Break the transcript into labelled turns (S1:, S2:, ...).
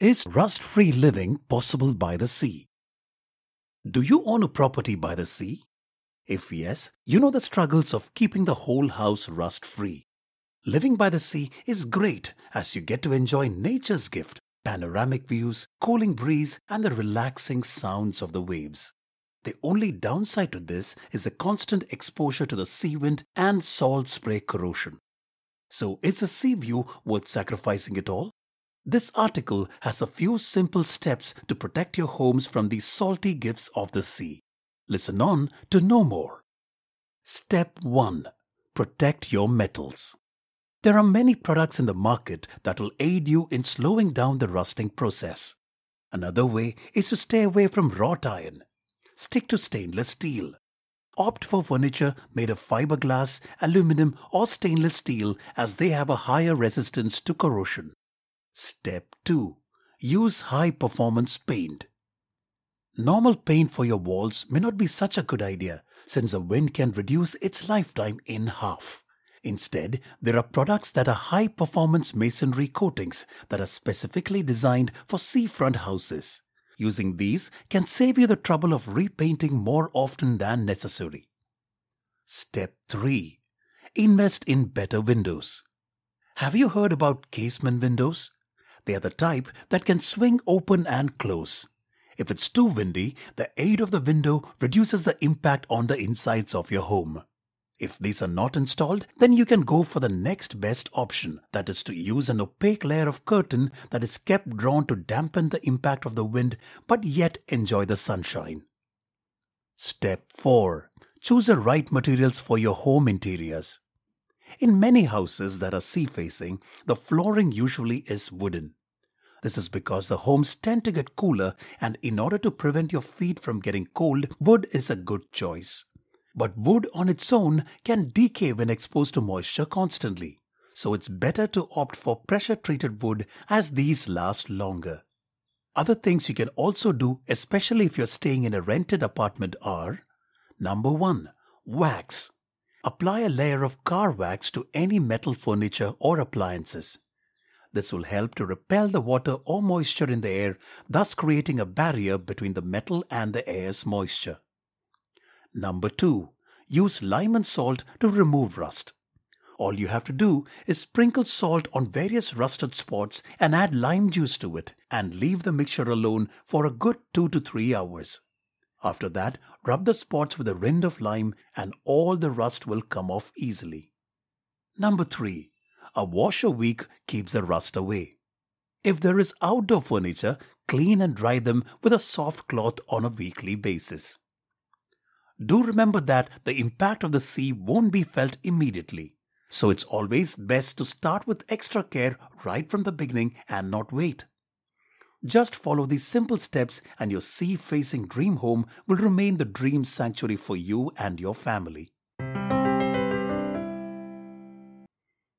S1: Is rust free living possible by the sea? Do you own a property by the sea? If yes, you know the struggles of keeping the whole house rust free. Living by the sea is great as you get to enjoy nature's gift panoramic views, cooling breeze, and the relaxing sounds of the waves. The only downside to this is the constant exposure to the sea wind and salt spray corrosion. So, is a sea view worth sacrificing it all? This article has a few simple steps to protect your homes from the salty gifts of the sea. Listen on to know more. Step 1 Protect your metals. There are many products in the market that will aid you in slowing down the rusting process. Another way is to stay away from wrought iron. Stick to stainless steel. Opt for furniture made of fiberglass, aluminum, or stainless steel as they have a higher resistance to corrosion. Step 2. Use high performance paint. Normal paint for your walls may not be such a good idea since the wind can reduce its lifetime in half. Instead, there are products that are high performance masonry coatings that are specifically designed for seafront houses. Using these can save you the trouble of repainting more often than necessary. Step 3. Invest in better windows. Have you heard about casement windows? They are the type that can swing open and close. If it's too windy, the aid of the window reduces the impact on the insides of your home. If these are not installed, then you can go for the next best option, that is to use an opaque layer of curtain that is kept drawn to dampen the impact of the wind but yet enjoy the sunshine. Step 4. Choose the right materials for your home interiors. In many houses that are sea facing, the flooring usually is wooden. This is because the homes tend to get cooler, and in order to prevent your feet from getting cold, wood is a good choice. But wood on its own can decay when exposed to moisture constantly, so it's better to opt for pressure treated wood as these last longer. Other things you can also do, especially if you're staying in a rented apartment, are Number 1. Wax. Apply a layer of car wax to any metal furniture or appliances. This will help to repel the water or moisture in the air, thus creating a barrier between the metal and the air's moisture. Number 2. Use lime and salt to remove rust. All you have to do is sprinkle salt on various rusted spots and add lime juice to it and leave the mixture alone for a good 2 to 3 hours. After that, rub the spots with a rind of lime and all the rust will come off easily. Number 3. A wash a week keeps the rust away. If there is outdoor furniture, clean and dry them with a soft cloth on a weekly basis. Do remember that the impact of the sea won't be felt immediately. So it's always best to start with extra care right from the beginning and not wait. Just follow these simple steps and your sea facing dream home will remain the dream sanctuary for you and your family.